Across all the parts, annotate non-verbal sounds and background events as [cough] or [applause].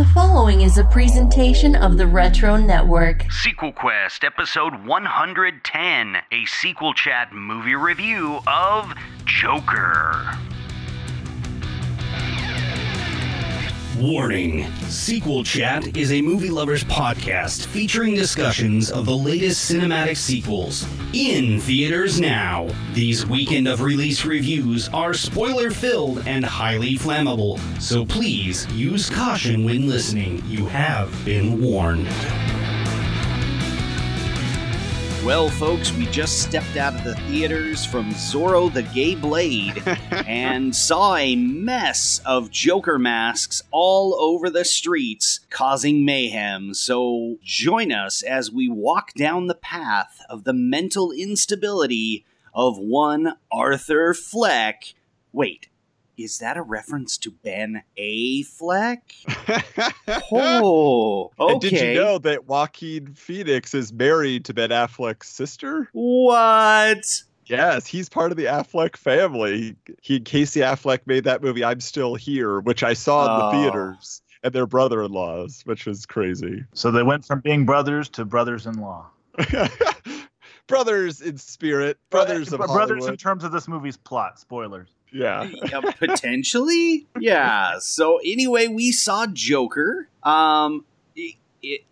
The following is a presentation of the Retro Network. Sequel Quest, episode 110, a sequel chat movie review of Joker. Warning Sequel Chat is a movie lovers podcast featuring discussions of the latest cinematic sequels. In theaters now. These weekend of release reviews are spoiler filled and highly flammable, so please use caution when listening. You have been warned. Well, folks, we just stepped out of the theaters from Zorro the Gay Blade [laughs] and saw a mess of Joker masks all over the streets, causing mayhem. So join us as we walk down the path of the mental instability of one Arthur Fleck. Wait, is that a reference to Ben Affleck? [laughs] oh, okay. And did you know that Joaquin Phoenix is married to Ben Affleck's sister? What? Yes, he's part of the Affleck family. He Casey Affleck made that movie I'm Still Here, which I saw in Oh. the theaters, and they're brother-in-laws, which was crazy. [laughs] So they went from being brothers to brothers-in-law. brothers in spirit, brothers of Bro- brothers in terms of this movie's plot. Spoilers. Yeah. [laughs] Yeah, potentially? Yeah. So anyway we saw joker. Um it, it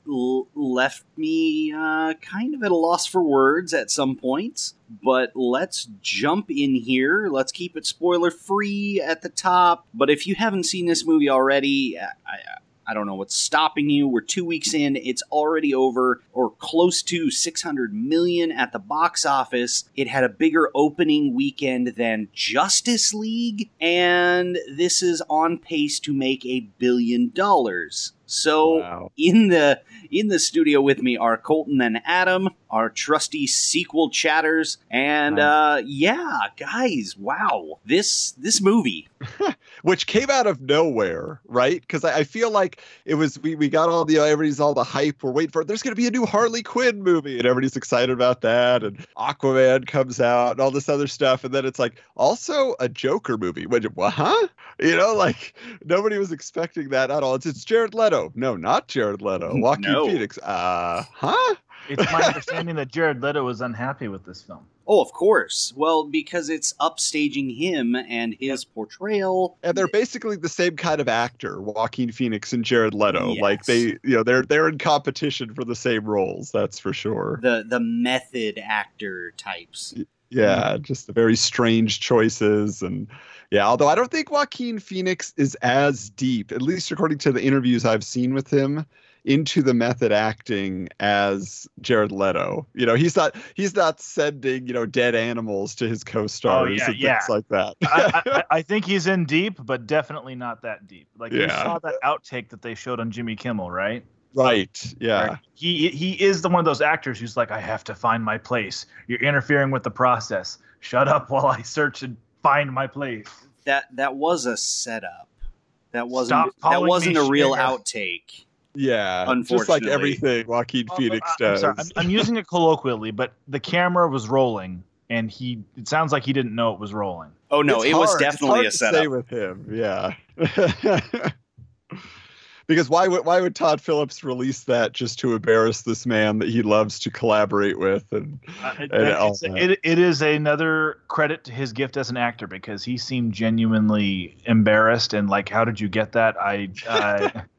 left me uh, kind of at a loss for words at some points but let's jump in here. Let's keep it spoiler free at the top. But if you haven't seen this movie already i, I I don't know what's stopping you. We're two weeks in. It's already over or close to 600 million at the box office. It had a bigger opening weekend than Justice League, and this is on pace to make a billion dollars. So Wow. in the in the studio with me are Colton and Adam, our trusty sequel chatters, and uh, yeah, guys, wow, this this movie. [laughs] which came out of nowhere, right? Because I, I feel like it was we, we got all the everybody's all the hype. We're waiting for there's going to be a new Harley Quinn movie, and everybody's excited about that. And Aquaman comes out and all this other stuff, and then it's like also a Joker movie. Which, what? Huh? You know, like nobody was expecting that at all. It's, it's Jared Leto. No, not Jared Leto. Joaquin No. Phoenix. Uh, huh? It's my [laughs] understanding that Jared Leto was unhappy with this film. Oh, of course. Well, because it's upstaging him and his portrayal. And they're basically the same kind of actor, Joaquin Phoenix and Jared Leto. Like they, you know, they're they're in competition for the same roles. That's for sure. the the method actor types. Yeah, just the very strange choices and yeah, although I don't think Joaquin Phoenix is as deep, at least according to the interviews I've seen with him, into the method acting as Jared Leto. You know, he's not he's not sending, you know, dead animals to his co-stars Oh, yeah, and things yeah. like that. I, [laughs] I, I think he's in deep, but definitely not that deep. Like you saw that outtake that they showed on Jimmy Kimmel, right? right. Yeah. He he is the one of those actors who's like, I have to find my place. You're interfering with the process. Shut up [laughs] while I search and find my place. That that was a setup. That wasn't that wasn't a real Schminger. outtake. Yeah. unfortunately, Just Unfortunately. like everything Joaquin Oh, Phoenix I- I'm does. sorry, I'm, I'm using it [laughs] colloquially, but the camera was rolling, and he. It sounds like he didn't know it was rolling. Oh no, It's it was hard- it's definitely hard a to Say setup. with him, yeah. [laughs] because why would why would Todd Phillips release that just to embarrass this man that he loves to collaborate with? And Uh, And all it's- that. it, it is another credit to his gift as an actor because he seemed genuinely embarrassed and like, how did you get that? I, uh, [laughs]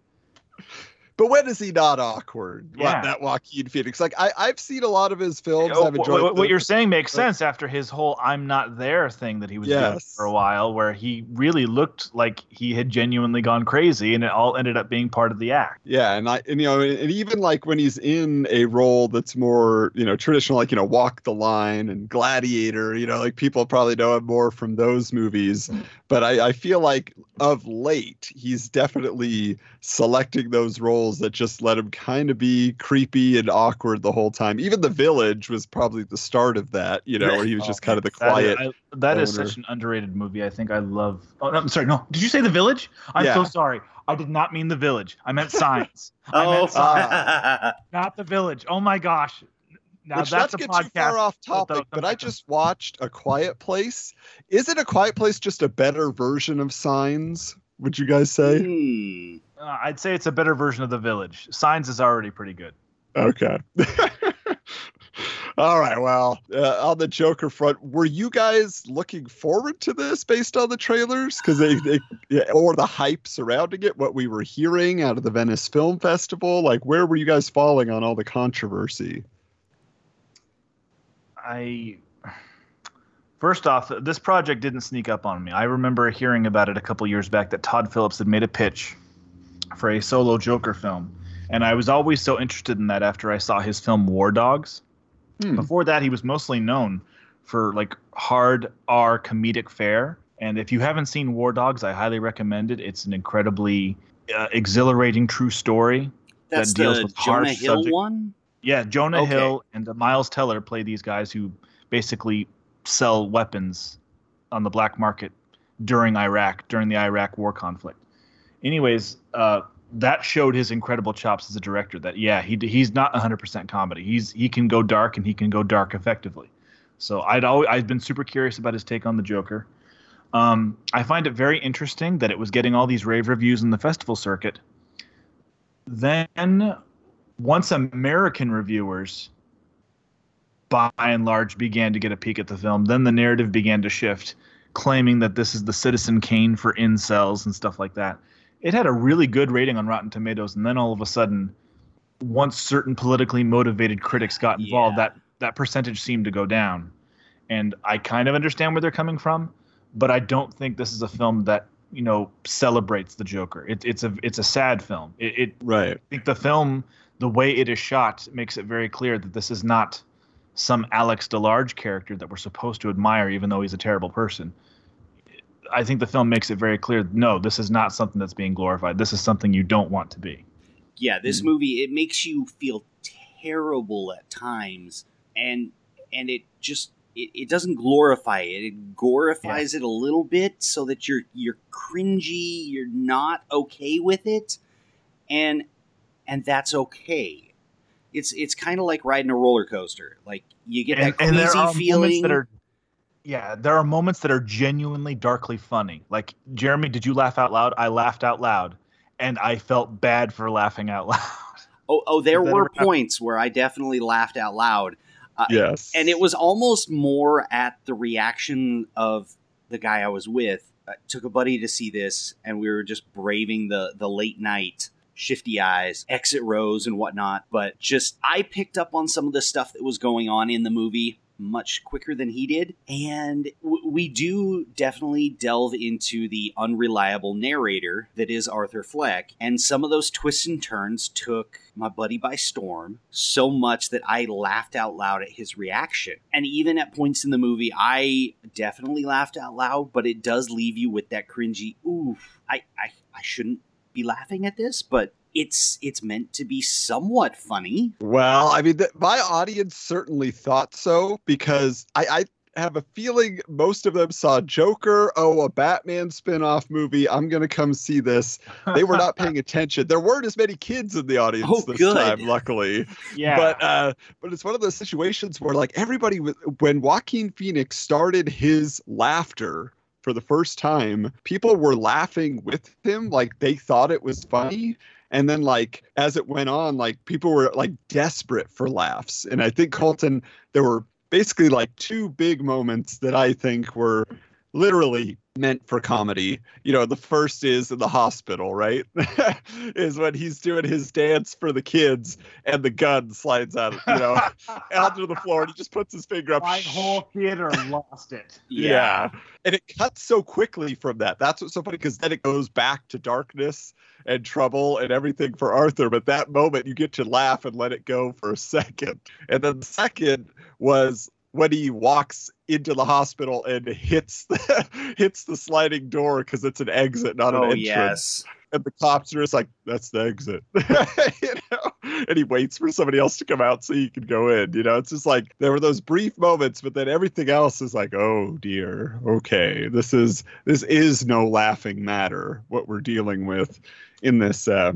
but when is he not awkward? Wa- Yeah. that Joaquin Phoenix. Like I I've seen a lot of his films. Oh, I've enjoyed wh- what, you're saying makes but- sense after his whole "I'm not there" thing that he was doing for a while, where he really looked like he had genuinely gone crazy, and it all ended up being part of the act. Yeah, and I and you know, and even like when he's in a role that's more, you know, traditional, like you know, Walk the Line and Gladiator, you know, like people probably know him more from those movies. But I, I feel like of late, he's definitely selecting those roles that just let him kind of be creepy and awkward the whole time. Even The Village was probably the start of that, you know, where he was just kind of the That is- quiet. I- that is such an underrated movie. I think I love. Oh, no, I'm sorry. No, did you say The Village? I'm Yeah. so sorry. I did not mean The Village. I meant Signs. [laughs] I Oh, meant Signs, not The Village. Oh my gosh. Now Which that's not to a get too podcast. far off but the- topic, the- but I just watched A Quiet Place. Isn't A Quiet Place just a better version of Signs? Would you guys say? Hmm. Uh, I'd say it's a better version of The Village. Signs is already pretty good. Okay. [laughs] All right. Well, uh, on the Joker front, were you guys looking forward to this based on the trailers? Because they, they yeah, or the hype surrounding it, what we were hearing out of the Venice Film Festival? Like, where were you guys falling on all the controversy? I. First off, this project didn't sneak up on me. I remember hearing about it a couple years back that Todd Phillips had made a pitch for a solo Joker film. And I was always so interested in that after I saw his film War Dogs. Hmm. Before that, he was mostly known for like hard R comedic fare. And if you haven't seen War Dogs, I highly recommend it. It's an incredibly uh, exhilarating true story That's that deals the with Jonah harsh Hill subject- one. Yeah, Jonah Okay. Hill and Miles Teller play these guys who basically sell weapons on the black market during Iraq, during the Iraq war conflict. Anyways, uh, that showed his incredible chops as a director. That yeah, he he's not 100% comedy. He's he can go dark and he can go dark effectively. So I'd always I've been super curious about his take on the Joker. Um, I find it very interesting that it was getting all these rave reviews in the festival circuit. Then once American reviewers, by and large, began to get a peek at the film, then the narrative began to shift, claiming that this is the Citizen Kane for incels and stuff like that. It had a really good rating on Rotten Tomatoes, and then all of a sudden, once certain politically motivated critics got involved, Yeah. that that percentage seemed to go down. And I kind of understand where they're coming from, but I don't think this is a film that you know celebrates the Joker. It, it's a it's a sad film. It, it Right. I think the film, the way it is shot, makes it very clear that this is not some Alex DeLarge character that we're supposed to admire, even though he's a terrible person. I think the film makes it very clear. No, this is not something that's being glorified. This is something you don't want to be. yeah this mm-hmm. movie it makes you feel terrible at times and and it just it, it doesn't glorify it it glorifies it a little bit so that you're you're cringy you're not okay with it and and that's okay it's it's kind of like riding a roller coaster like you get that and there queasy are moments feeling that are, yeah, there are moments that are genuinely darkly funny. Like Jeremy, did you laugh out loud? I laughed out loud, and I felt bad for laughing out [laughs] loud. oh oh there were ever happen? points where i definitely laughed out loud uh, Yes. and it was almost more at the reaction of the guy I was with. I took a buddy to see this, and we were just braving the the late night shifty eyes, exit rows, and whatnot. But just I picked up on some of the stuff that was going on in the movie much quicker than he did, and w- we do definitely delve into the unreliable narrator that is Arthur Fleck, and some of those twists and turns took my buddy by storm so much that I laughed out loud at his reaction. And even at points in the movie, I definitely laughed out loud, but it does leave you with that cringy, oof, I, I, I shouldn't be laughing at this, but it's it's meant to be somewhat funny. Well, I mean, th- my audience certainly thought so because I, I have a feeling most of them saw Joker, oh, a Batman spin off movie. I'm going to come see this. They were not paying [laughs] attention. There weren't as many kids in the audience Oh, this good. time, luckily. yeah, But uh, but it's one of those situations where like everybody w- when Joaquin Phoenix started his laughter for the first time, people were laughing with him like they thought it was funny. And then like as it went on, like people were like desperate for laughs. And I think Colton, there were basically like two big moments that I think were literally meant for comedy. You know, the first is in the hospital, right? [laughs] is when he's doing his dance for the kids and the gun slides out, you know, [laughs] onto the floor and he just puts his finger up. my whole theater lost it. [laughs] Yeah. And it cuts so quickly from that. That's what's so funny because then it goes back to darkness and trouble and everything for Arthur. But that moment, you get to laugh and let it go for a second. And then the second was when he walks into the hospital and hits the [laughs] hits the sliding door because it's an exit, not an Oh entrance. yes. And the cops are just like, "That's the exit," [laughs] you know. And he waits for somebody else to come out so he can go in. You know, it's just like there were those brief moments, but then everything else is like, "Oh dear, okay, this is this is no laughing matter what we're dealing with in this uh,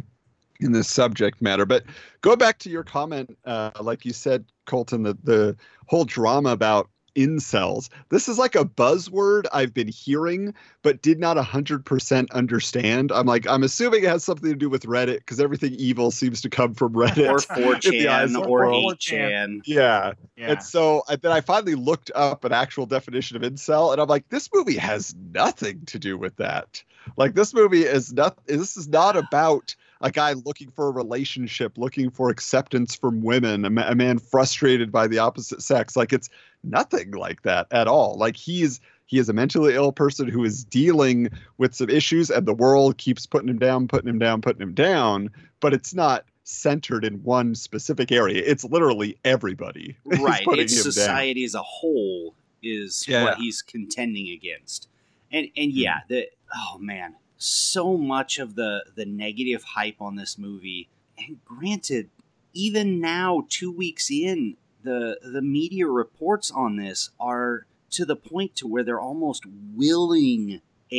in this subject matter." But go back to your comment, uh, like you said, Colton, the the whole drama about incels. This is like a buzzword I've been hearing, but did not 100% understand. I'm like, I'm assuming it has something to do with Reddit because everything evil seems to come from Reddit. Or [laughs] in 4chan of or 8chan. Yeah. Yeah. And so I, then I finally looked up an actual definition of incel, and I'm like, this movie has nothing to do with that. Like, this movie is not. This is not about a guy looking for a relationship, looking for acceptance from women, a, ma- a man frustrated by the opposite sex. Like, it's nothing like that at all. Like, he's he is a mentally ill person who is dealing with some issues, and the world keeps putting him down, putting him down, putting him down. But it's not centered in one specific area. It's literally everybody. [laughs] right it's him down. society as a whole is Yeah. what he's contending against and and Mm-hmm. yeah the oh man so much of the the negative hype on this movie and granted even now 2 weeks in the the media reports on this are to the point to where they're almost willing a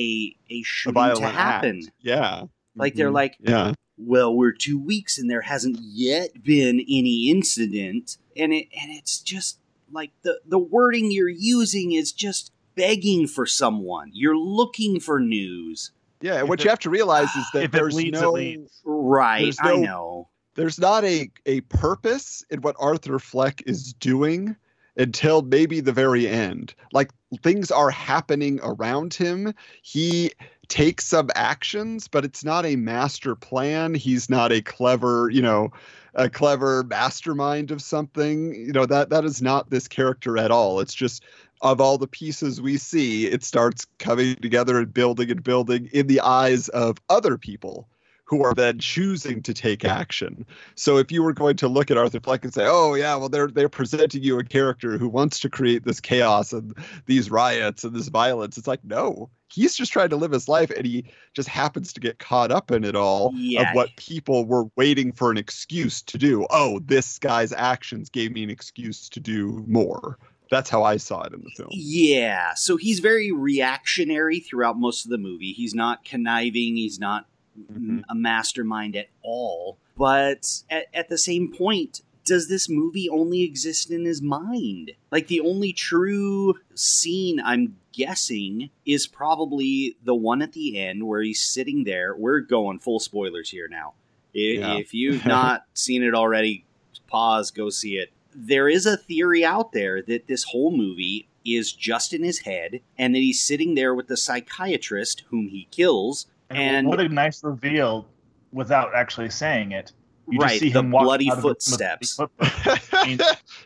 a A shooting violent to happen act. Yeah. like they're Mhm. like Yeah. well we're two weeks and there hasn't yet been any incident and it and it's just like the the wording you're using is just begging for someone you're looking for news Yeah. If what it- you have to realize is that there's leads, no right There's i no- know there's not a a purpose in what Arthur Fleck is doing until maybe the very end. Like things are happening around him. He takes some actions, but it's not a master plan. He's not a clever, you know, a clever mastermind of something. You know, that that is not this character at all. It's just of all the pieces we see, it starts coming together and building and building in the eyes of other people who are then choosing to take action. So if you were going to look at Arthur Fleck and say, "Oh yeah, well they're they're presenting you a character who wants to create this chaos and these riots and this violence," it's like, no, he's just trying to live his life, and he just happens to get caught up in it all Yeah. of what people were waiting for an excuse to do. Oh, this guy's actions gave me an excuse to do more. That's how I saw it in the film. yeah so he's very reactionary throughout most of the movie he's not conniving he's not Mhm. a mastermind at all but at, at the same point does this movie only exist in his mind like the only true scene i'm guessing is probably the one at the end where he's sitting there we're going full spoilers here now I- Yeah. if you've [laughs] not seen it already pause go see it there is a theory out there that this whole movie is just in his head and that he's sitting there with the psychiatrist whom he kills And- what a nice reveal without actually saying it. You right just see the him bloody out of the footsteps. I mean,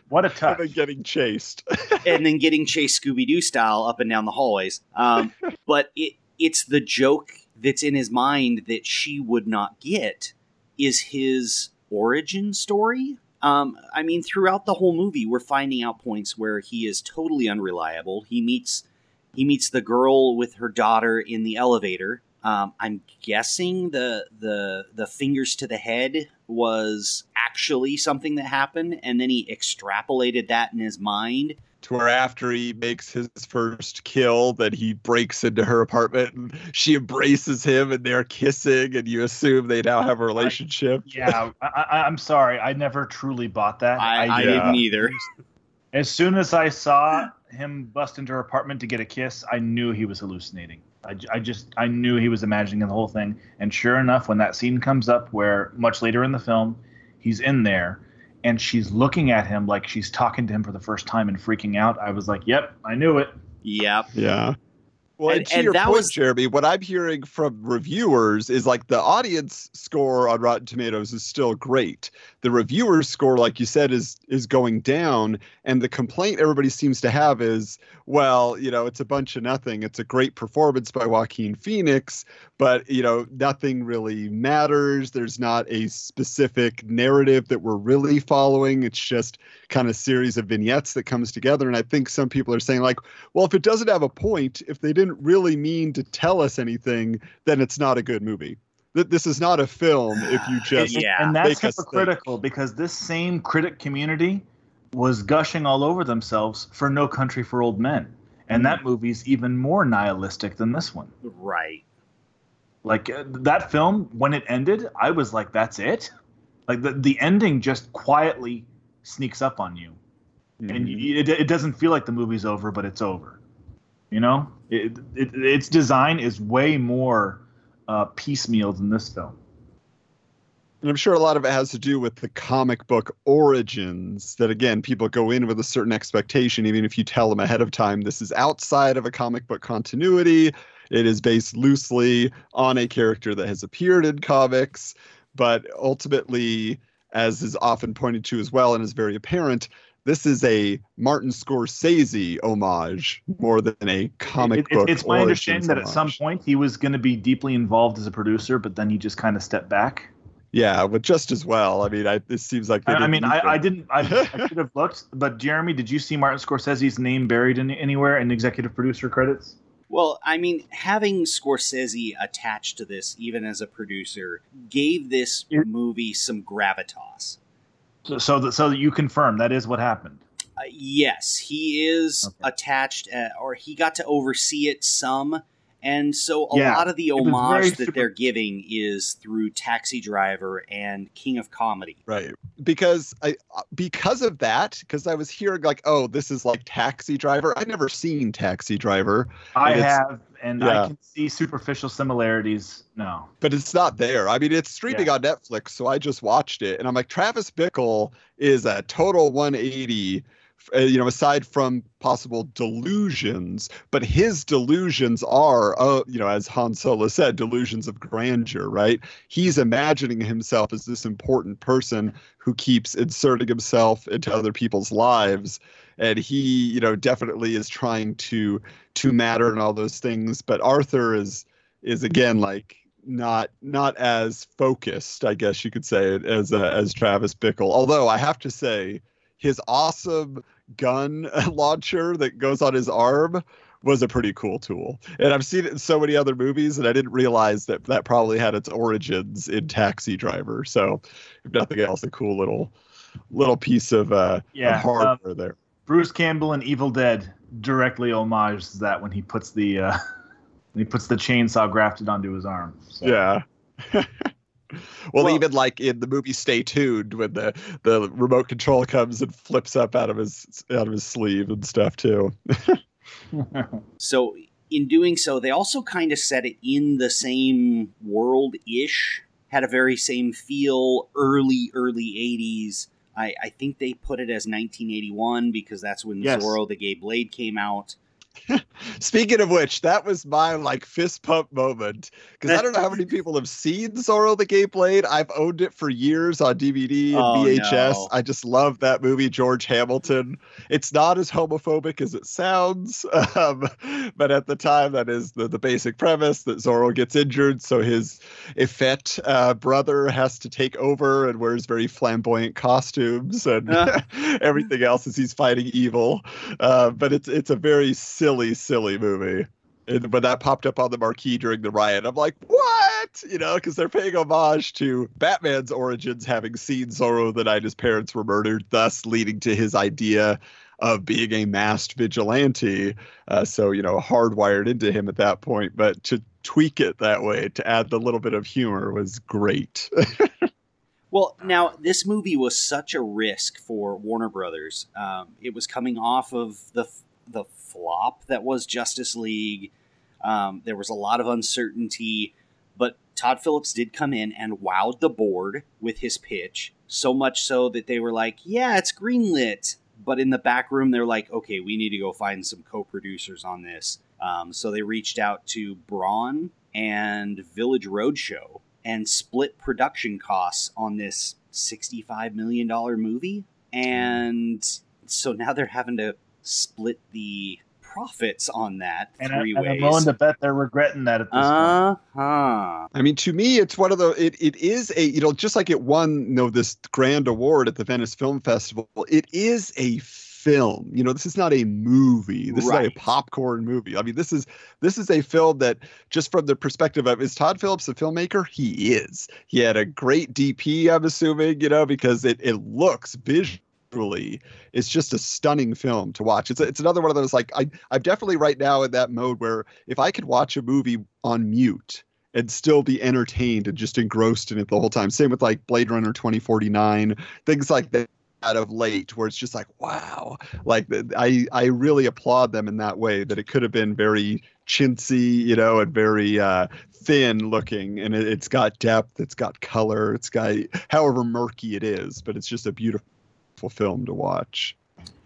what a and [laughs] touch. then getting chased. and then getting chased [laughs] Scooby Doo style up and down the hallways. Um, [laughs] but it it's the joke that's in his mind that she would not get is his origin story. Um, I mean, throughout the whole movie, we're finding out points where he is totally unreliable. He meets he meets the girl with her daughter in the elevator. Um, I'm guessing the the the fingers to the head was actually something that happened, and then he extrapolated that in his mind to where after he makes his first kill that he breaks into her apartment and she embraces him and they're kissing and you assume they now have a relationship Yeah, I, I, I'm sorry. I never truly bought that. I, I, yeah. Uh, didn't either. As soon as I saw him bust into her apartment to get a kiss, I knew he was hallucinating. I just I knew he was imagining the whole thing. And sure enough, when that scene comes up, where much later in the film, he's in there, and she's looking at him like she's talking to him for the first time and freaking out, I was like, "Yep, I knew it." Yep. yeah well and, And- to and your that point was- jeremy what i'm hearing from reviewers is like the audience score on rotten tomatoes is still great. The reviewers score like you said is is going down and the complaint everybody seems to have is well you know it's a bunch of nothing. It's a great performance by joaquin phoenix but you know nothing really matters. There's not a specific narrative that we're really following. It's just kind of series of vignettes that comes together and i think some people are saying like well if it doesn't have a point if they didn't really mean to tell us anything then it's not a good movie Th- this is not a film if you [sighs] just And- Yeah. and that's make hypocritical because this same critic community was gushing all over themselves for No Country for Old Men, and that movie's even more nihilistic than this one. Right. Like uh, that film, when it ended, I was like, "That's it." Like the the ending just quietly sneaks up on you. and Mhm. y- it, it doesn't feel like the movie's over, but it's over. You know, it, it, its design is way more uh, piecemeal than this film. And I'm sure a lot of it has to do with the comic book origins. That again, people go in with a certain expectation, even if you tell them ahead of time this is outside of a comic book continuity. It is based loosely on a character that has appeared in comics, but ultimately, as is often pointed to as well and is very apparent, this is a Martin Scorsese homage more than a comic It- it- book. it's my understanding origins that at some point he was going to be deeply involved as a producer, but then he just kind of stepped back. yeah, but just as well. I mean, I, it seems like they I, I didn't mean, I, to- I didn't. I, I [laughs] should have looked, but Jeremy, did you see Martin Scorsese's name buried in anywhere in executive producer credits? Well, I mean, having Scorsese attached to this, even as a producer, gave this movie some gravitas. So, so that so that you confirm that is what happened. Uh, yes, he is Okay. attached, uh, or he got to oversee it some, and so a Yeah, lot of the homage that super- they're giving is through Taxi Driver and King of Comedy. Right. Because I uh, because of that, because I was hearing like, oh, this is like Taxi Driver. I'd never seen Taxi Driver, I And have, and yeah. I can see superficial similarities. No, but it's not there. I mean, it's streaming Yeah. on Netflix, so I just watched it, and I'm like, Travis Bickle is a total 180. Uh, you know, aside from possible delusions, but his delusions are, uh, you know, as Han Solo said, delusions of grandeur, right? He's imagining himself as this important person who keeps inserting himself into other people's lives. And he you know definitely is trying to to matter and all those things. But arthur is is again like not not as focused i guess you could say as uh, as travis bickle. Although i have to say his awesome gun [laughs] launcher that goes on his arm was a pretty cool tool and i've seen it in so many other movies and i didn't realize that that probably had its origins in taxi driver so if nothing else a cool little little piece of uh Yeah, of hardware there Bruce Campbell in Evil Dead directly homages that when he puts the uh, [laughs] when he puts the chainsaw grafted onto his arm. So. Yeah. [laughs] [laughs] well, Well- even like in the movie Stay Tuned, when the the remote control comes and flips up out of his out of his sleeve and stuff too. [laughs] So, in doing so, they also kind of set it in the same world ish, had a very same feel, early, early 80s. I, I think they put it as 1981 because that's when Yes. Zorro the Gay Blade came out. [laughs] Speaking of which, that was my like fist pump moment because I don't know how many people have seen Zorro the Gay Blade. I've owned it for years on DVD and Oh, VHS. no. I just love that movie, George Hamilton. It's not as homophobic as it sounds, [laughs] um, but at the time, that is the, the basic premise that Zorro gets injured, so his effete uh, brother has to take over and wears very flamboyant costumes and Uh. [laughs] everything else as he's fighting evil. Uh, but it's it's a very silly, silly movie. And when that popped up on the marquee during the riot, I'm like, what? You know, because they're paying homage to Batman's origins, having seen Zorro the night his parents were murdered, thus leading to his idea of being a masked vigilante. Uh, so, you know, hardwired into him at that point. But to tweak it that way, to add the little bit of humor was great. [laughs] Well, now this movie was such a risk for Warner Brothers. Um, it was coming off of the the flop that was Justice League. Um, there was a lot of uncertainty, but Todd Phillips did come in and wowed the board with his pitch. So much so that they were like, "Yeah, it's greenlit." But in the back room, they're like, "Okay, we need to go find some co-producers on this." Um, so they reached out to Bron and Village Roadshow and split production costs on this $65 million movie. And so now they're having to split the profits on that And, I, three and I'm ways. willing to bet they're regretting that at this point. Uh huh. I mean, to me, it's one of the. It, it is a you know just like it won you know this grand award at the Venice Film Festival. It is a film. You know, this is not a movie. This is not a popcorn movie. I mean, this is this is a film that just from the perspective of is Todd Phillips a filmmaker? He is. He had a great DP. I'm assuming you know because it it looks visually it's just a stunning film to watch. It's it's another one of those like I I'm definitely right now in that mode where if I could watch a movie on mute and still be entertained and just engrossed in it the whole time. Same with like Blade Runner 2049, things like that. out of late where it's just like wow like i i really applaud them in that way that it could have been very chintzy you know and very uh thin looking and it, it's got depth it's got color it's got however murky it is but it's just a beautiful film to watch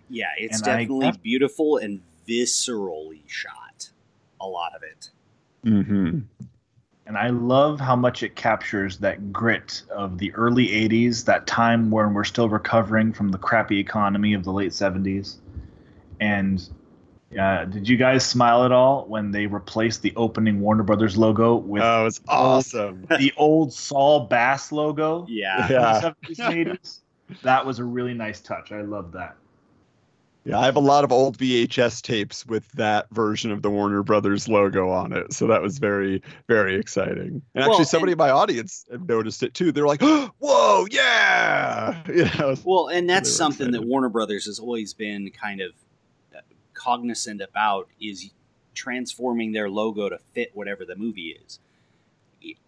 Yeah, it's And I- definitely beautiful and viscerally shot. A lot of it. mm-hmm. And I love how much it captures that grit of the early 80s, that time when we're still recovering from the crappy economy of the late 70s. And uh, did you guys smile at all when they replaced the opening Warner Brothers logo with oh it's awesome [laughs] the old Saul Bass logo Yeah. Yeah. From the 70s and 80s? That was a really nice touch. I love that. Yeah, I have a lot of old VHS tapes with that version of the Warner Brothers logo on it. So that was very, very exciting. And actually, Well, somebody in my audience noticed it too. They're like, [gasps] "Whoa, yeah!" [laughs] You know, Well, and that's They were something that. Warner Brothers has always been kind of uh, cognizant about is transforming their logo to fit whatever the movie is.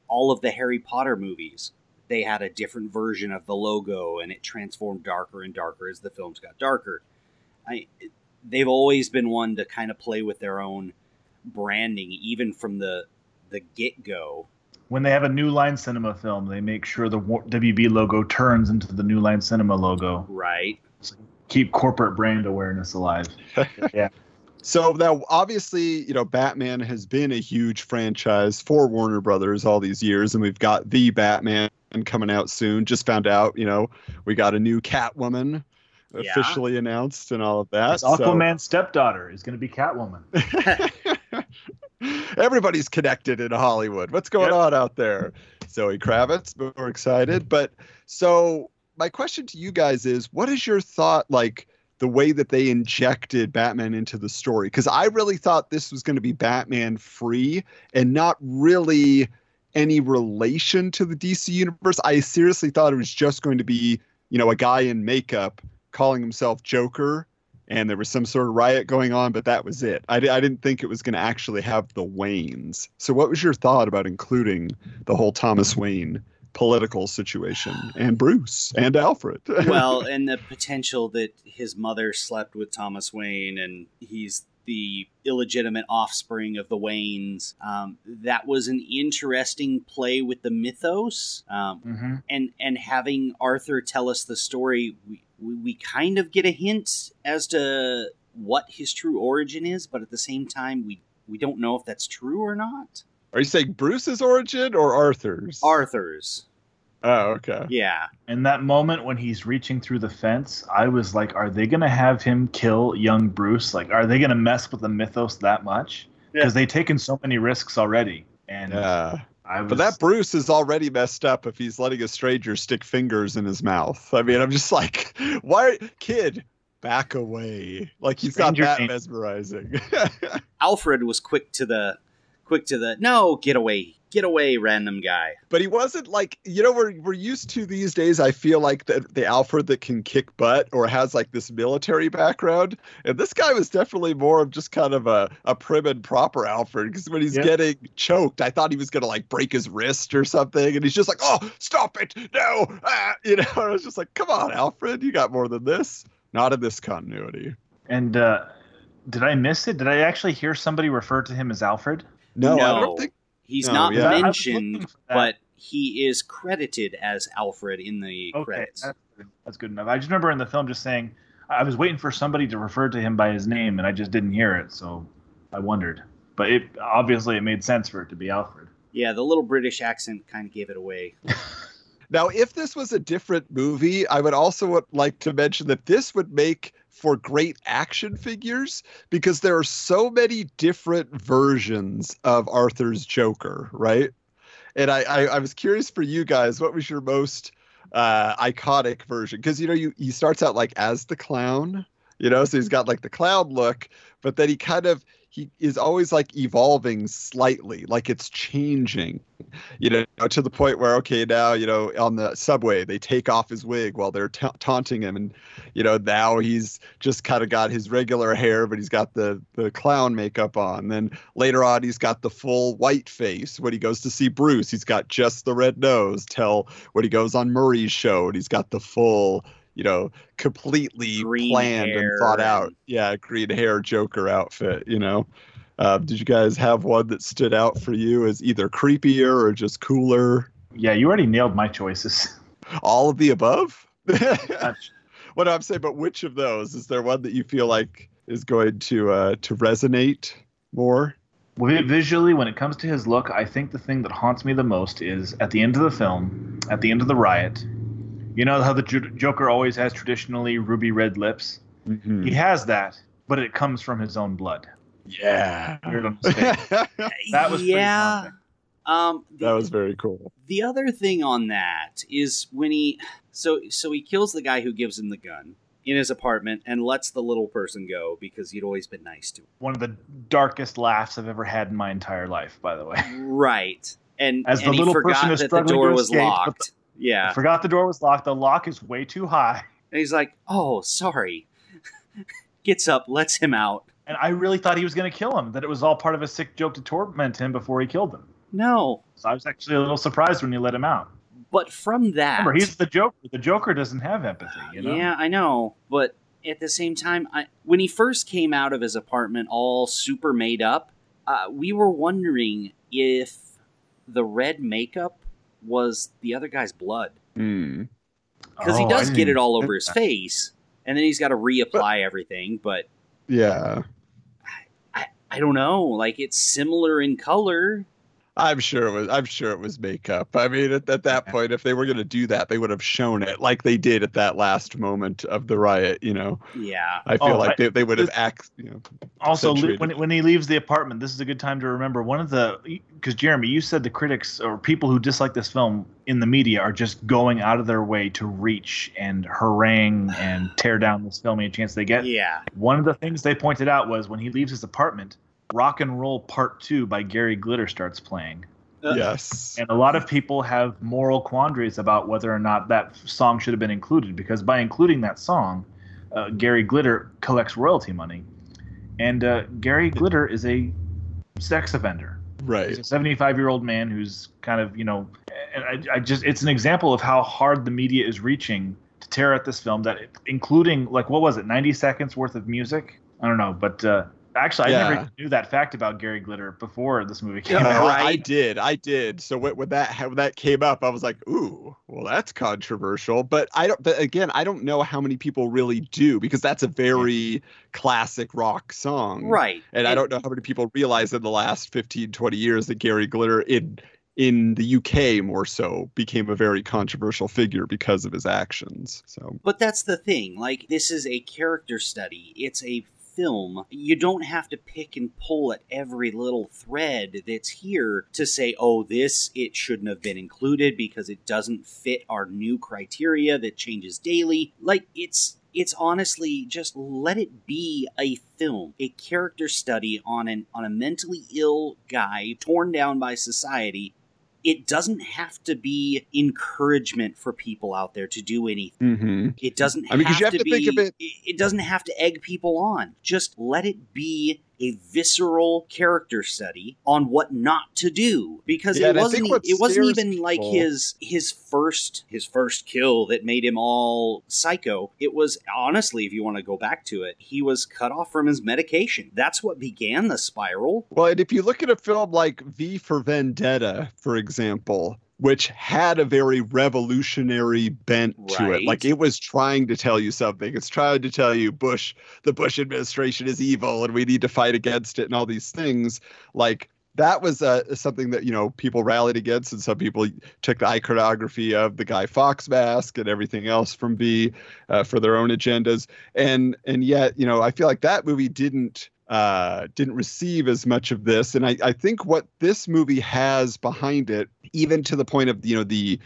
All of the Harry Potter movies, they had a different version of the logo and it transformed darker and darker as the films got darker. I they've always been one to kind of play with their own branding even from the the get-go. When they have a New Line Cinema film, they make sure the WB logo turns into the New Line Cinema logo. Right? Keep corporate brand awareness alive. [laughs] Yeah. So now, obviously, you know, Batman has been a huge franchise for Warner Brothers all these years, and we've got the Batman coming out soon. Just found out, you know, we got a new Catwoman Yeah. officially announced and all of that. So- Aquaman's stepdaughter is going to be Catwoman. [laughs] [laughs] Everybody's connected in Hollywood. What's going Yep. on out there? Zoe Kravitz, we're excited. But so my question to you guys is what is your thought like the way that they injected Batman into the story? Because I really thought this was going to be Batman free and not really any relation to the DC universe. I seriously thought it was just going to be, you know, a guy in makeup calling himself Joker and there was some sort of riot going on, but that was it. I, didn't think it was going to actually have the Waynes. So, what was your thought about including the whole Thomas Wayne political situation and Bruce and Alfred? [laughs] well, and the potential that his mother slept with Thomas Wayne and he's the illegitimate offspring of the Waynes. Um, that was an interesting play with the mythos. Um, Mm-hmm. and and having Arthur tell us the story, we, we, we kind of get a hint as to what his true origin is, but at the same time, we we don't know if that's true or not. Are you saying Bruce's origin or Arthur's? Arthur's, Oh, okay. yeah, In that moment when he's reaching through the fence, I was like, are they going to have him kill young Bruce? Like, are they going to mess with the mythos that much? Because they've taken so many risks already. And Yeah. I was. But that Bruce is already messed up if he's letting a stranger stick fingers in his mouth. I mean, I'm just like, [laughs] why, kid, back away. Like he's Stranger not that danger. mesmerizing. [laughs] Alfred was quick to the quick to the no, get away, get away, random guy. but he wasn't like you know we're we're used to these days. I feel like the the Alfred that can kick butt or has like this military background, and this guy was definitely more of just kind of a a prim and proper Alfred. Because when he's Yeah. getting choked, I thought he was gonna like break his wrist or something, and he's just like, "Oh, stop it, no!" Ah, [laughs] you know, I was just like, "Come on, Alfred, you got more than this." Not in this continuity. And uh, did I miss it? Did I actually hear somebody refer to him as Alfred? No, I don't think. He's No, not yeah. Mentioned, looking for that. but he is credited as Alfred in the Okay, credits. that's good. that's good enough. I just remember in the film just saying, I was waiting for somebody to refer to him by his name, and I just didn't hear it, so I wondered. But it obviously it made sense for it to be Alfred. Yeah, the little British accent kind of gave it away. [laughs] Now, if this was a different movie, I would also would like to mention that this would make for great action figures because there are so many different versions of Arthur's Joker, right? And I, I, I was curious for you guys, what was your most uh, iconic version? Because you know, you he starts out like as the clown, you know, so he's got like the clown look, but then he kind of he is always like evolving slightly, like it's changing you know, to the point where okay, now you know on the subway they take off his wig while they're ta- taunting him, and you know now he's just kind of got his regular hair, but he's got the the clown makeup on. Then later on, he's got the full white face. When he goes to see Bruce, he's got just the red nose. Till when he goes on Murray's show, and he's got the full you know, completely Green planned hair and thought out. and- Yeah, green hair Joker outfit. You know, uh, did you guys have one that stood out for you as either creepier or just cooler? Yeah, you already nailed my choices. All of the above. [laughs] what I'm saying, but which of those is there one that you feel like is going to uh, to resonate more? Visually, when it comes to his look, I think the thing that haunts me the most is at the end of the film, at the end of the riot. You know how the Joker always has traditionally ruby red lips? Mm-hmm. He has that, but it comes from his own blood. Yeah. Weird on his [laughs] face. That was yeah. Um, the, that was very cool. the other thing on that is when he so so he kills the guy who gives him the gun in his apartment and lets the little person go because he'd always been nice to him. One of the darkest laughs I've ever had in my entire life, by the way. Right. And As the and he little forgot person is that the struggling door to was escape, locked. Yeah. I forgot the door was locked. The lock is way too high. And he's like, "Oh, sorry." [laughs] Gets up, lets him out. And I really thought he was going to kill him, that it was all part of a sick joke to torment him before he killed him. No. So I was actually a little surprised when you let him out. But from that Remember, he's the Joker. The Joker doesn't have empathy, you know? Yeah, I know, but at the same time, I, when he first came out of his apartment, all super made up, uh, we were wondering if the red makeup was the other guy's blood Mm. because Oh, he I does get didn't it all over his that. face, and then he's got to reapply everything. But Yeah. I, I don't know, like it's similar in color. I'm sure it was. I'm sure it was makeup. I mean, at, at that point, if they were going to do that, they would have shown it like they did at that last moment of the riot. You know, Yeah, I feel Oh, like I- they, they would have this- act. You know, Also, when, when he leaves the apartment, this is a good time to remember one of the. Because, Jeremy, you said the critics or people who dislike this film in the media are just going out of their way to reach and harangue and tear down this film any chance they get. [sighs] yeah, One of the things they pointed out was when he leaves his apartment, Rock and Roll Part 2 by Gary Glitter starts playing. Uh, yes. And a lot of people have moral quandaries about whether or not that song should have been included because by including that song, uh, Gary Glitter collects royalty money. And uh, Gary Glitter is a sex offender. He's Right. a 75 year old man who's kind of, you know, and I, I just, it's an example of how hard the media is reaching to tear at this film that, including, like, what was it, 90 seconds worth of music? I don't know, but uh, actually, I Yeah. never even knew that fact about Gary Glitter before this movie came Yeah, out. Uh, I did. I did. So when, when that when that came up, I was like, "Ooh, well, that's controversial." But I don't. But again, I don't know how many people really do because that's a very classic rock song, right. And I don't know how many people realize in the last 15, 20 years that Gary Glitter in in the UK more so became a very controversial figure because of his actions. So But that's the thing. Like, this is a character study. It's a film. You don't have to pick and pull at every little thread that's here to say, oh, this, it shouldn't have been included because it doesn't fit our new criteria that changes daily. Like, it's. It's honestly just let it be a film, a character study on an on a mentally ill guy torn down by society it doesn't have to be encouragement for people out there to do anything. mhm. It doesn't. I mean, have you have to to be, think of it- It doesn't have to egg people on. Just let it be a visceral character study on what not to do because Yeah, it wasn't it wasn't even like his his first his first kill that made him all psycho. It was honestly, if you want to go back to it, he was cut off from his medication. That's what began the spiral. Well, and if you look at a film like V for Vendetta, for example, which had a very revolutionary bent to it, like it was trying to tell you something. It's trying to tell you Bush, the Bush administration is evil and we need to fight against it and all these things. Like that was uh, something that you know people rallied against, and some people took the iconography of the Guy Fawkes mask and everything else from V uh, for their own agendas. And and yet, you know, I feel like that movie didn't uh, didn't receive as much of this. And I, I think what this movie has behind it, even to the point of you know the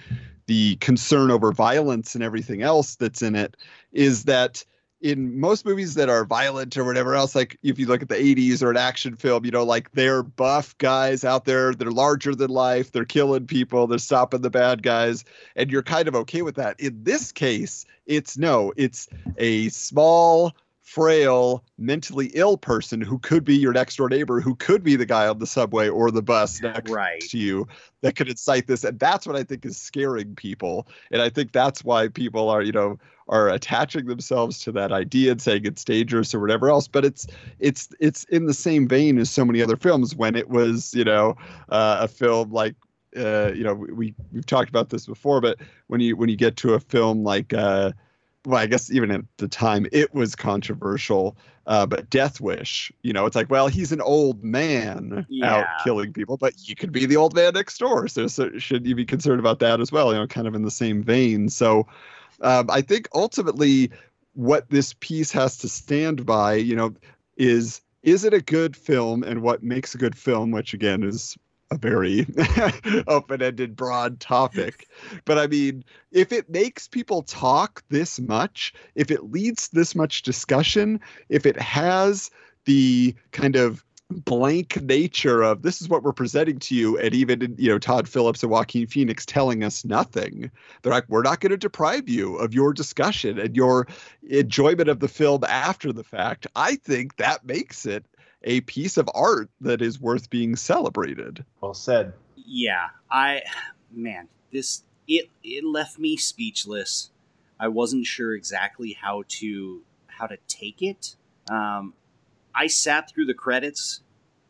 the concern over violence and everything else that's in it, is that in most movies that are violent or whatever else, like if you look at the 80s or an action film, you know, like they're buff guys out there, they're larger than life, they're killing people, they're stopping the bad guys, and you're kind of okay with that. In this case, it's no, it's a small frail, mentally ill person who could be your next door neighbor, who could be the guy on the subway or the bus next Right. to you that could incite this. And that's what I think is scaring people. And I think that's why people are, you know, are attaching themselves to that idea and saying it's dangerous or whatever else. But it's it's it's in the same vein as so many other films when it was, you know, uh, a film like uh, you know, we we've talked about this before, but when you when you get to a film like uh well, I guess even at the time it was controversial. Uh, but Death Wish, you know, it's like, well, he's an old man out killing people, but you could be the old man next door. So, so should you be concerned about that as well? You know, kind of in the same vein. So, um, I think ultimately what this piece has to stand by, you know, is is it a good film and what makes a good film, which again is a very [laughs] open-ended broad topic. But i mean if it makes people talk this much if it leads this much discussion if it has the kind of blank nature of this is what we're presenting to you and even you know todd phillips and joaquin phoenix telling us nothing they're like we're not going to deprive you of your discussion and your enjoyment of the film after the fact i think that makes it a piece of art that is worth being celebrated. Well said. yeah i man this it it left me speechless. I wasn't sure exactly how to how to take it. Um i sat through the credits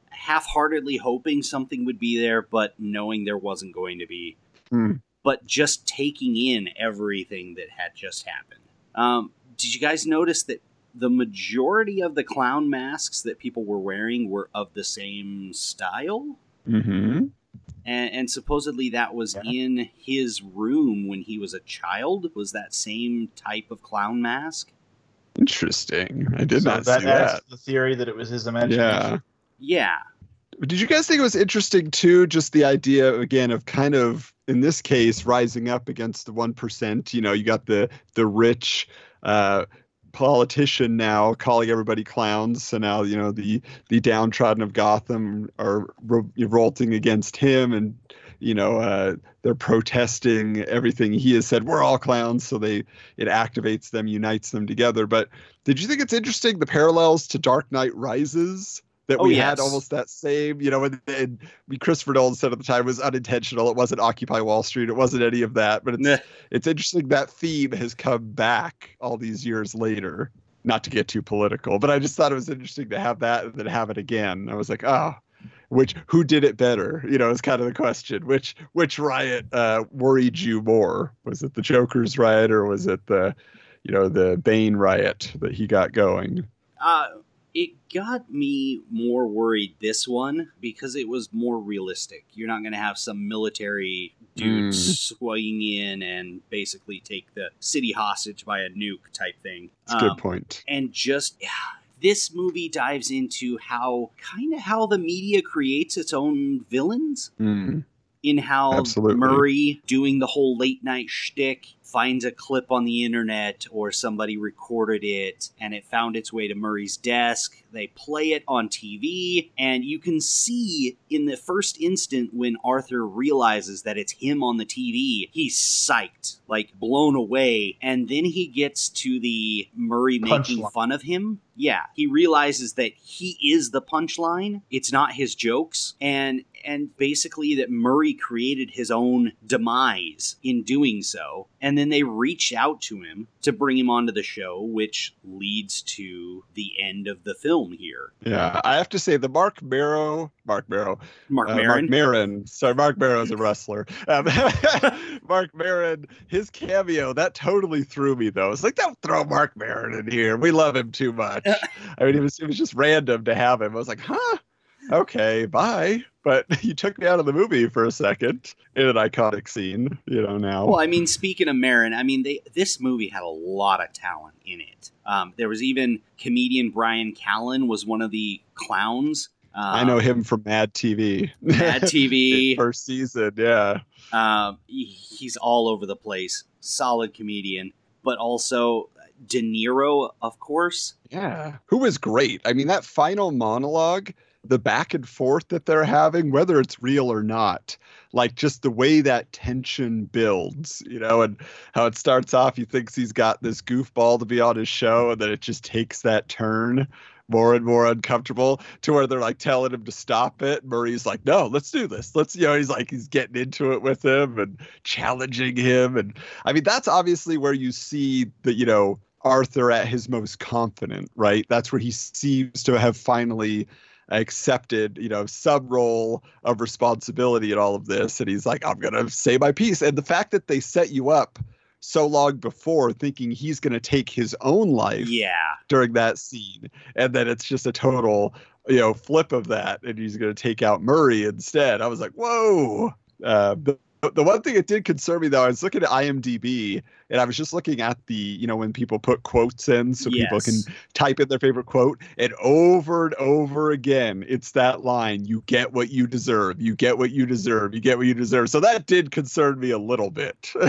half-heartedly hoping something would be there but knowing there wasn't going to be. Hmm. but just taking in everything that had just happened. Um did you guys notice that the majority of the clown masks that people were wearing were of the same style mm-hmm. and, and supposedly that was Yeah. in his room when he was a child. Was that same type of clown mask? interesting i did so not that see that the theory that it was his imagination. yeah Yeah, Did you guys think it was interesting too? Just the idea again of kind of in this case rising up against the one percent. You know, you got the the rich uh, politician now calling everybody clowns. So now you know the the downtrodden of Gotham are re- revolting against him, and you know uh, they're protesting everything he has said. We're all clowns, so they it activates them, unites them together. But did you think it's interesting the parallels to Dark Knight Rises? That Oh, we yes. had almost that same, you know, and, and Christopher Nolan said at the time it was unintentional. It wasn't Occupy Wall Street. It wasn't any of that. But it's Nah. it's interesting that theme has come back all these years later. Not to get too political, but I just thought it was interesting to have that and then have it again. I was like, oh, which who did it better? You know, is kind of the question. Which which riot uh, worried you more? Was it the Joker's riot or was it the, you know, the Bane riot that he got going? uh, it got me more worried this one because it was more realistic. You're not going to have some military dude Mm. swing in and basically take the city hostage by a nuke type thing. That's a Um, good point. and just [sighs] this movie dives into how kind of how the media creates its own villains Mm. in how Absolutely. Murray doing the whole late night shtick finds a clip on the internet or somebody recorded it and it found its way to Murray's desk. They play it on TV and you can see in the first instant when Arthur realizes that it's him on the TV, he's psyched, like blown away. And then he gets to the Murray making Punchline. fun of him. Yeah, he realizes that he is the punchline. It's not his jokes, and and basically that Murray created his own demise in doing so. And then they reach out to him to bring him onto the show, which leads to the end of the film here. Yeah, I have to say the Mark Barrow, Mark Barrow, Mark uh, Maron. Mark Maron. Sorry, Mark Barrow is a wrestler. Um, [laughs] Mark Maron, his cameo that totally threw me though. It's like don't throw Mark Maron in here. We love him too much. [laughs] I mean, it was it was just random to have him. I was like, huh, okay, bye. But [laughs] you took me out of the movie for a second in an iconic scene. You know now. Well, I mean, speaking of Maron, I mean, they this movie had a lot of talent in it. Um, there was even comedian Bryan Callen was one of the clowns. Um, I know him from Mad TV. [laughs] Mad TV. [laughs] First season, yeah. Um, he- he's all over the place. Solid comedian, but also De Niro, of course. Yeah. Who was great. I mean, that final monologue, the back and forth that they're having, whether it's real or not, like just the way that tension builds, you know, and how it starts off, he thinks he's got this goofball to be on his show, and then it just takes that turn more and more uncomfortable to where they're like telling him to stop it. Murray's like, no, let's do this. Let's, you know, he's like, he's getting into it with him and challenging him. And I mean, that's obviously where you see the, you know, Arthur at his most confident, right? That's where he seems to have finally accepted, you know, some role of responsibility in all of this. And he's like, I'm going to say my piece. And the fact that they set you up so long before thinking he's going to take his own life Yeah. during that scene. And then it's just a total, you know, flip of that. And he's going to take out Murray instead. I was like, whoa. Uh, the, one thing that did concern me though, I was looking at IMDb and I was just looking at the, you know, when people put quotes in so people can type in their favorite quote and over and over again it's that line you get what you deserve. You get what you deserve. You get what you deserve. So that did concern me a little bit. [laughs]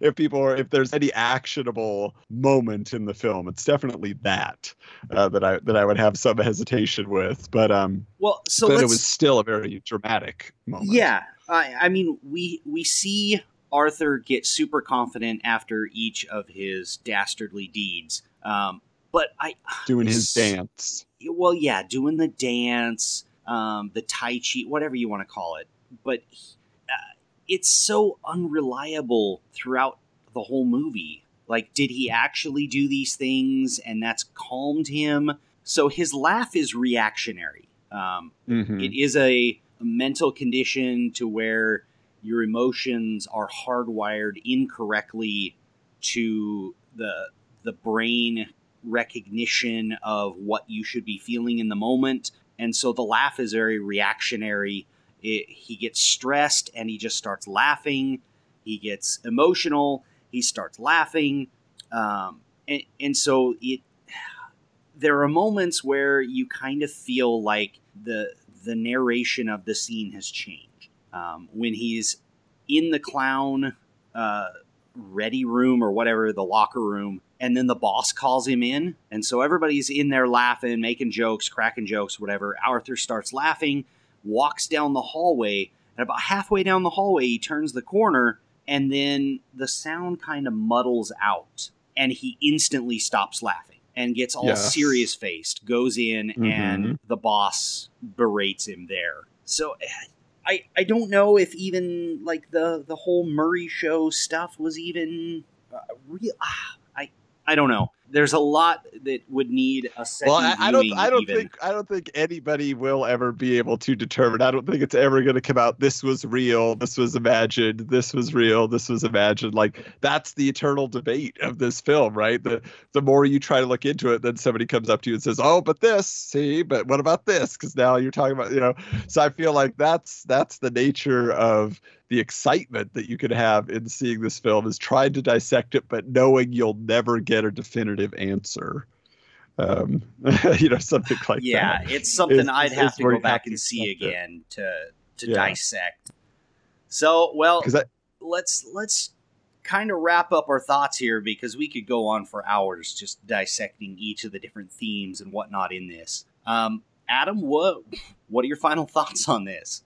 If people are if there's any actionable moment in the film it's definitely that uh, that i that i would have some hesitation with but um Well, so but it was still a very dramatic moment. Yeah, I, I mean, we we see Arthur get super confident after each of his dastardly deeds. Um, but I, doing his dance well, yeah, doing the dance, um, the tai chi, whatever you want to call it. But uh, it's so unreliable throughout the whole movie. Like, did he actually do these things, and that's calmed him? So his laugh is reactionary. Um, Mhm. it is a mental condition to where your emotions are hardwired incorrectly to the the brain recognition of what you should be feeling in the moment. And so the laugh is very reactionary. It, he gets stressed and he just starts laughing. He gets emotional. He starts laughing. Um, and, and so it there are moments where you kind of feel like the the narration of the scene has changed. Um, when he's in the clown uh, ready room or whatever the locker room and then the boss calls him in and so everybody's in there laughing making jokes cracking jokes whatever. Arthur starts laughing walks down the hallway and about halfway down the hallway he turns the corner and then the sound kind of muddles out and he instantly stops laughing and gets all Yes. serious faced goes in and Mhm. the boss berates him there so I, I don't know if even like the the whole Murray show stuff was even uh, real. Ah, I I don't know. There's a lot that would need a second well, I, I don't. I don't even. think. I don't think anybody will ever be able to determine. I don't think it's ever going to come out. This was real. This was imagined. This was real. This was imagined. Like that's the eternal debate of this film, right? The the more you try to look into it, then somebody comes up to you and says, "Oh, but this, see, but what about this?" Because now you're talking about, you know. So I feel like that's that's the nature of the excitement that you can have in seeing this film is trying to dissect it, but knowing you'll never get a definitive answer. Um, [laughs] you know, something like yeah, that. Yeah, it's something Is- I'd is have to go back and see accept it. again to to Yeah. dissect. So well, I, let's let's kind of wrap up our thoughts here because we could go on for hours just dissecting each of the different themes and whatnot in this. Um, Adam, what what are your final [laughs] thoughts on this?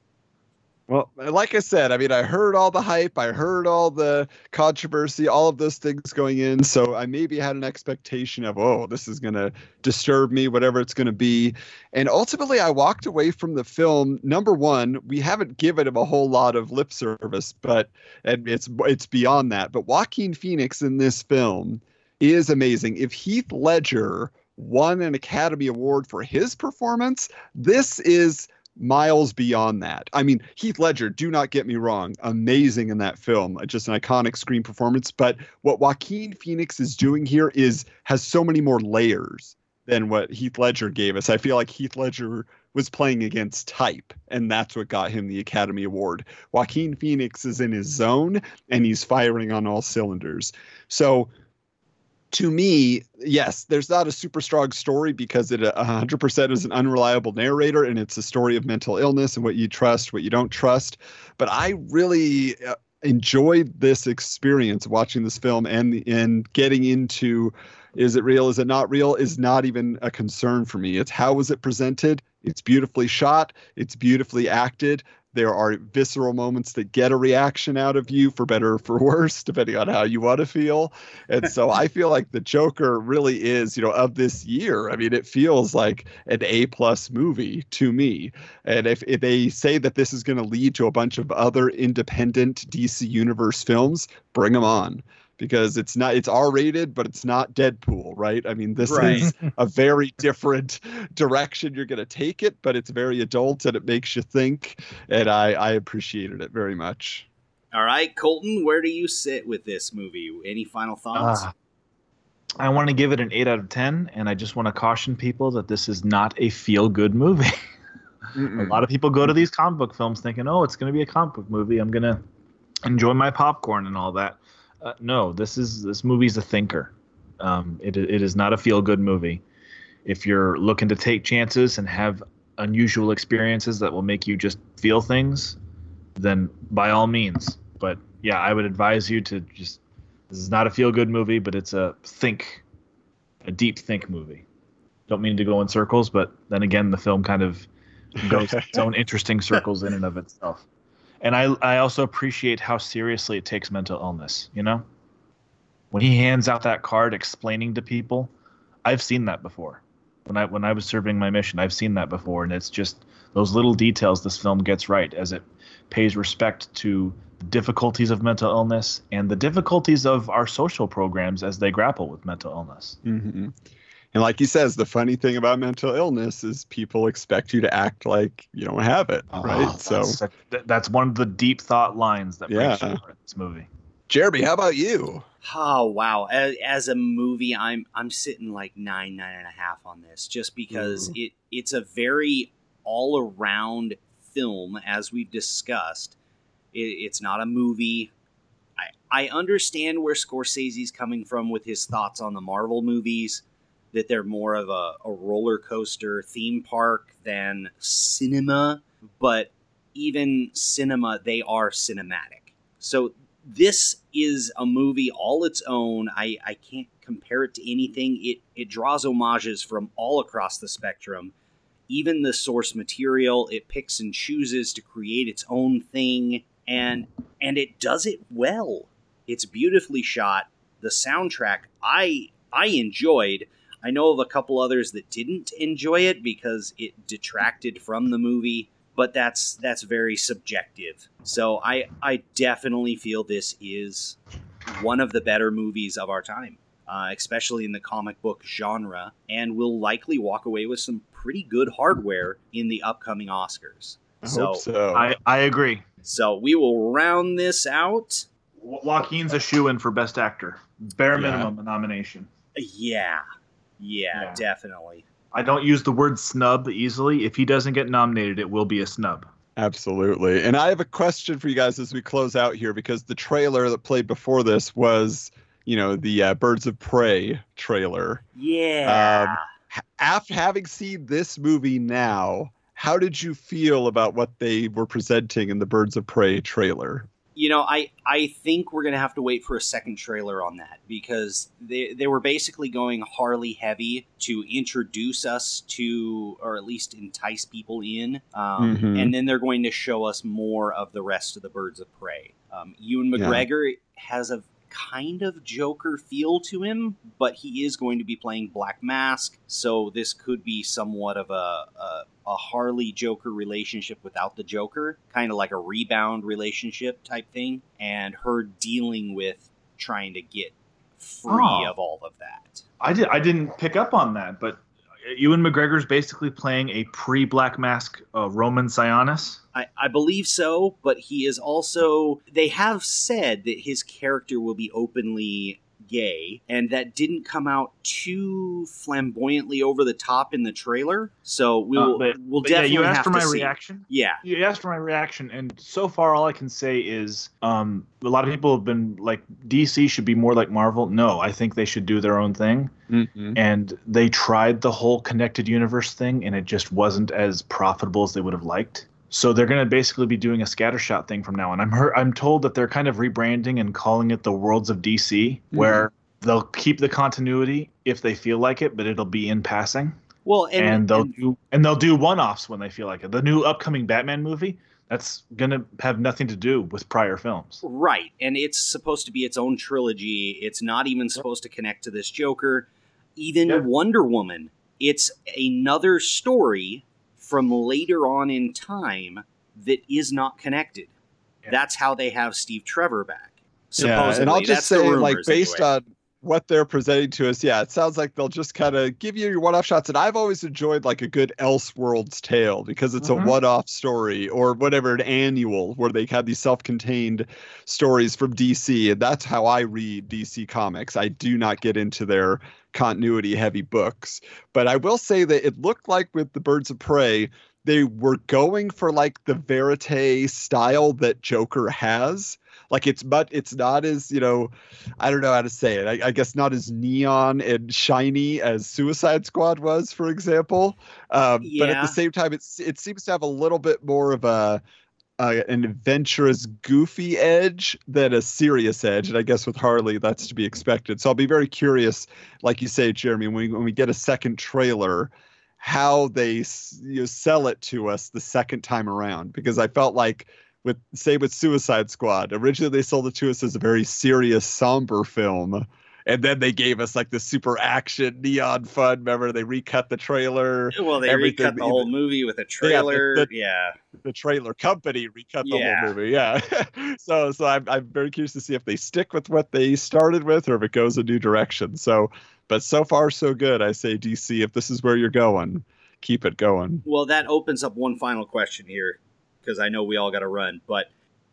Well, like I said, I mean, I heard all the hype, I heard all the controversy, all of those things going in. So I maybe had an expectation of, oh, this is going to disturb me, whatever it's going to be. And ultimately, I walked away from the film. Number one, we haven't given him a whole lot of lip service, but and it's it's beyond that. But Joaquin Phoenix in this film is amazing. If Heath Ledger won an Academy Award for his performance, this is miles beyond that. I mean, Heath Ledger, do not get me wrong, amazing in that film, uh, just an iconic screen performance. But what Joaquin Phoenix is doing here is has so many more layers than what Heath Ledger gave us. I feel like Heath Ledger was playing against type, and that's what got him the Academy Award. Joaquin Phoenix is in his zone and he's firing on all cylinders. So to me, yes, there's not a super strong story because it uh, 100% is an unreliable narrator and it's a story of mental illness and what you trust, what you don't trust. But I really uh, enjoyed this experience watching this film and and getting into is it real, is it not real is not even a concern for me. It's how was it presented? It's beautifully shot, it's beautifully acted. There are visceral moments that get a reaction out of you for better or for worse, depending on how you want to feel. And so I feel like the Joker really is, you know, of this year. I mean, it feels like an A plus movie to me. And if, if they say that this is going to lead to a bunch of other independent DC Universe films, bring them on because it's not it's R rated, but it's not Deadpool, right? I mean, this Right. is a very [laughs] different direction you're going to take it, but it's very adult and it makes you think, and I I appreciated it very much. All right, Colton, where do you sit with this movie? Any final thoughts? Ah. I want to give it an 8 out of 10, and I just want to caution people that this is not a feel good movie. [laughs] a lot of people go to these comic book films thinking, oh, it's going to be a comic book movie. I'm going to enjoy my popcorn and all that. Uh, no, this is this movie's a thinker. Um, it, it is not a feel good movie. If you're looking to take chances and have unusual experiences that will make you just feel things, then by all means. But yeah, I would advise you to just this is not a feel good movie, but it's a think, a deep think movie. Don't mean to go in circles, but then again, the film kind of goes its [laughs] own interesting circles in and of itself. And I, I also appreciate how seriously it takes mental illness. You know, when he hands out that card explaining to people, I've seen that before. When I when I was serving my mission, I've seen that before, and it's just those little details this film gets right as it pays respect to the difficulties of mental illness and the difficulties of our social programs as they grapple with mental illness. hmm And like he says, the funny thing about mental illness is people expect you to act like you don't have it, uh-huh. right? Oh, so, that's, such- that- that's one of the deep thought lines that breaks Yeah. you apart in this movie. Jeremy, how about you? Oh wow! As, as a movie, I'm I'm sitting like nine nine and a half on this, just because mm-hmm. it it's a very all around film, as we've discussed. It, it's not a movie. I I understand where Scorsese's coming from with his thoughts on the Marvel movies, that they're more of a, a roller coaster theme park than cinema, but even cinema, they are cinematic. So this is a movie all its own. I, I can't compare it to anything. It it draws homages from all across the spectrum. Even the source material, it picks and chooses to create its own thing and and it does it well. It's beautifully shot. The soundtrack I I enjoyed. I know of a couple others that didn't enjoy it because it detracted from the movie but that's that's very subjective. So I I definitely feel this is one of the better movies of our time, uh, especially in the comic book genre, and will likely walk away with some pretty good hardware in the upcoming Oscars. I So hope so. I, I agree. so we will round this out. Joaquin's a shoe in for Best Actor. Bare minimum a nomination. Yeah, yeah, Yeah. definitely. I don't use the word snub easily. If he doesn't get nominated, it will be a snub. Absolutely. And I have a question for you guys as we close out here because the trailer that played before this was, you know, the uh, Birds of Prey trailer. Yeah. H- After having seen this movie now, how did you feel about what they were presenting in the Birds of Prey trailer? You know, I I think we're gonna have to wait for a second trailer on that because they they were basically going Harley heavy to introduce us to, or at least entice people in, um, Mhm. and then they're going to show us more of the rest of the Birds of Prey. Um, Ewan Yeah. McGregor has a kind of Joker feel to him, but he is going to be playing Black Mask, so this could be somewhat of a, a, a Harley Joker relationship without the Joker, kind of like a rebound relationship type thing, and her dealing with trying to get free Oh. of all of that. I did. I didn't pick up on that, but Ewan McGregor's basically playing a pre-Black Mask uh, Roman Sionis. I, I believe so, but he is also. They have said that his character will be openly gay, and that didn't come out too flamboyantly over the top in the trailer. So we'll Uh, but- we'll But yeah, definitely you asked have for to my see. reaction. Yeah, You asked for my reaction, and so far, all I can say is um, a lot of people have been like, DC should be more like Marvel. No, I think they should do their own thing. Mm-hmm. And they tried the whole connected universe thing, and it just wasn't as profitable as they would have liked. So they're going to basically be doing a scattershot thing from now on. I'm heard, I'm told that they're kind of rebranding and calling it the Worlds of DC, mm-hmm. where they'll keep the continuity if they feel like it, but it'll be in passing well, and, and, they'll and- do and they'll do one-offs when they feel like it. The new upcoming Batman movie, That's gonna have nothing to do with prior films. Right, and it's supposed to be its own trilogy. It's not even supposed to connect to this Joker. Even. Wonder Woman, it's another story from later on in time that is not connected. Yeah. That's how they have Steve Trevor back. Yeah, Supposedly, and I'll That's just the say, like, rumors based anyway. on what they're presenting to us, yeah, it sounds like they'll just kind of give you your one-off shots. And I've always enjoyed like a good Elseworlds tale because it's Mhm. a one-off story or whatever, an annual where they have these self-contained stories from DC, and that's how I read DC comics. I do not get into their continuity-heavy books, but I will say that it looked like with the Birds of Prey. They were going for like the verite style that Joker has, like it's but it's not as you know i don't know how to say it. I, I guess not as neon and shiny as suicide squad was for example. Um, but at the same time it's it seems to have a little bit more of a uh, an adventurous goofy edge than a serious edge. And i guess with harley that's to be expected. So i'll be very curious like you say jeremy when we, when we get a second trailer how they s- you know, sell it to us the second time around. Because i felt like with say with Suicide Squad. Originally they sold it to us as a very serious, somber film. And then they gave us like the super action neon fun. Remember, they recut the trailer. well, they everything recut the whole movie with a trailer. the- yeah, The trailer company recut the Yeah. whole movie. Yeah. [laughs] so so I'm I'm very curious to see if they stick with what they started with or if it goes a new direction. So but so far so good. I say DC, if this is where you're going, keep it going. Well, that opens up one final question here because I know we all got to run. But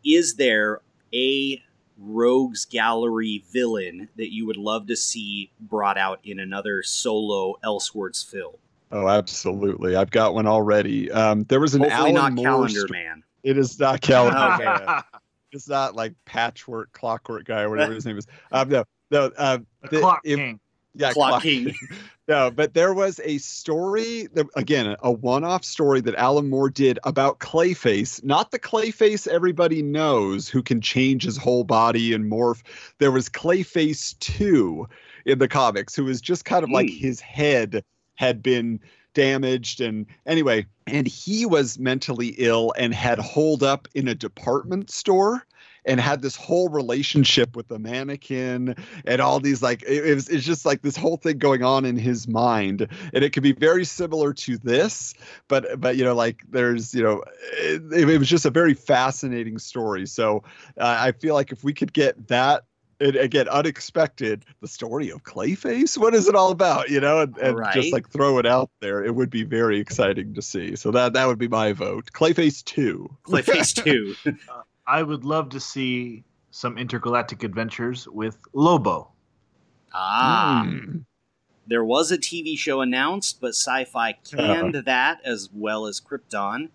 is there a rogues gallery villain that you would love to see brought out in another solo Elseworlds film? Oh, absolutely. I've got one already. Um, there was an Hopefully Alan not Moore Calendar sto- Man. It is not calendar. Okay. Man. [laughs] It's not like patchwork clockwork guy or whatever his name is. Um, no, no. Um, The The- Clock if- King. Yeah, Clock King. [laughs] no, but there was a story that again, a one-off story that Alan Moore did about Clayface, not the Clayface everybody knows who can change his whole body and morph. There was Clayface 2 in the comics who was just kind of like Hmm. his head had been damaged and anyway, and he was mentally ill and had holed up in a department store and had this whole relationship with the mannequin and all these like it, it was it's just like this whole thing going on in his mind. And it could be very similar to this but but you know like there's you know it, it was just a very fascinating story. So uh, i feel like if we could get that and again unexpected the story of clayface? What is it all about? You know and, and Right. just like throw it out there. It would be very exciting to see. So that that would be my vote. Clayface 2 Clayface [laughs] 2. I would love to see some intergalactic adventures with Lobo. ah. Hmm. There was a TV show announced, but Syfy canned that as well as Krypton.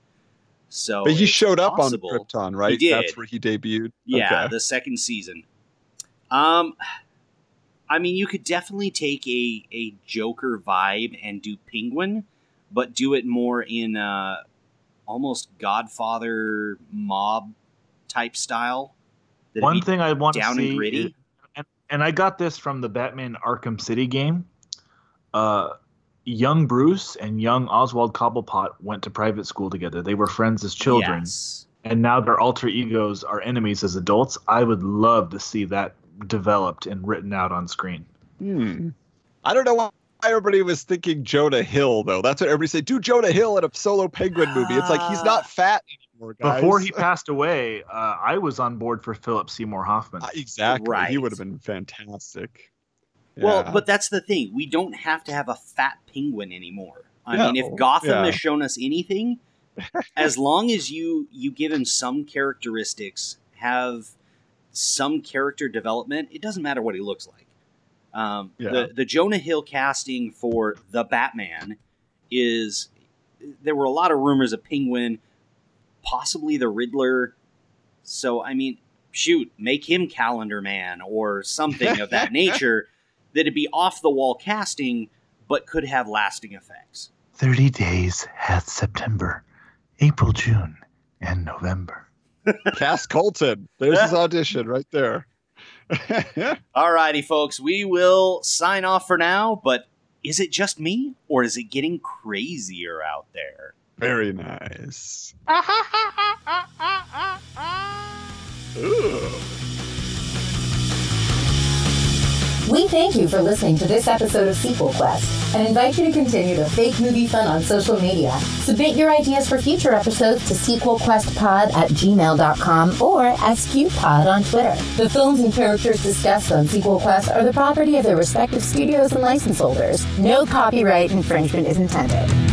So but he showed up possible. on krypton right did. that's where he debuted Yeah, Okay. the second season. Um, I mean, you could definitely take a a Joker vibe and do Penguin, but do it more in uh almost Godfather mob type style. That'd One thing I want to down see, and gritty. is- and, and I got this from the Batman Arkham City game. Uh, young Bruce and young Oswald Cobblepot went to private school together. They were friends as children, Yes. and now their alter egos are enemies as adults. I would love to see that developed and written out on screen. Hmm. I don't know why everybody was thinking Jonah Hill though. That's what everybody said. Do Jonah Hill in a solo Penguin movie. It's like he's not fat anymore, guys. Before he passed away, uh, I was on board for Philip Seymour Hoffman. Uh, exactly, he would have been fantastic. Well, but that's the thing. We don't have to have a fat penguin anymore. I mean, if Gotham yeah. has shown us anything, [laughs] as long as you you give him some characteristics, have some character development, it doesn't matter what he looks like. Um, Yeah. The the Jonah Hill casting for the Batman is there were a lot of rumors of Penguin, possibly the Riddler. So I mean, shoot, make him Calendar Man or something of that [laughs] nature. That'd be off the wall casting, but could have lasting effects. 30 days hath September, April, June, and November. [laughs] Cass Colton. There's his audition right there. [laughs] Alrighty, folks, we will sign off for now, but is it just me, or is it getting crazier out there? Very nice. Ooh. We thank you for listening to this episode of Sequel Quest and invite you to continue the fake movie fun on social media. Submit your ideas for future episodes to sequelquestpod at gmail.com or sqpod on Twitter. The films and characters discussed on Sequel Quest are the property of their respective studios and license holders. No copyright infringement is intended.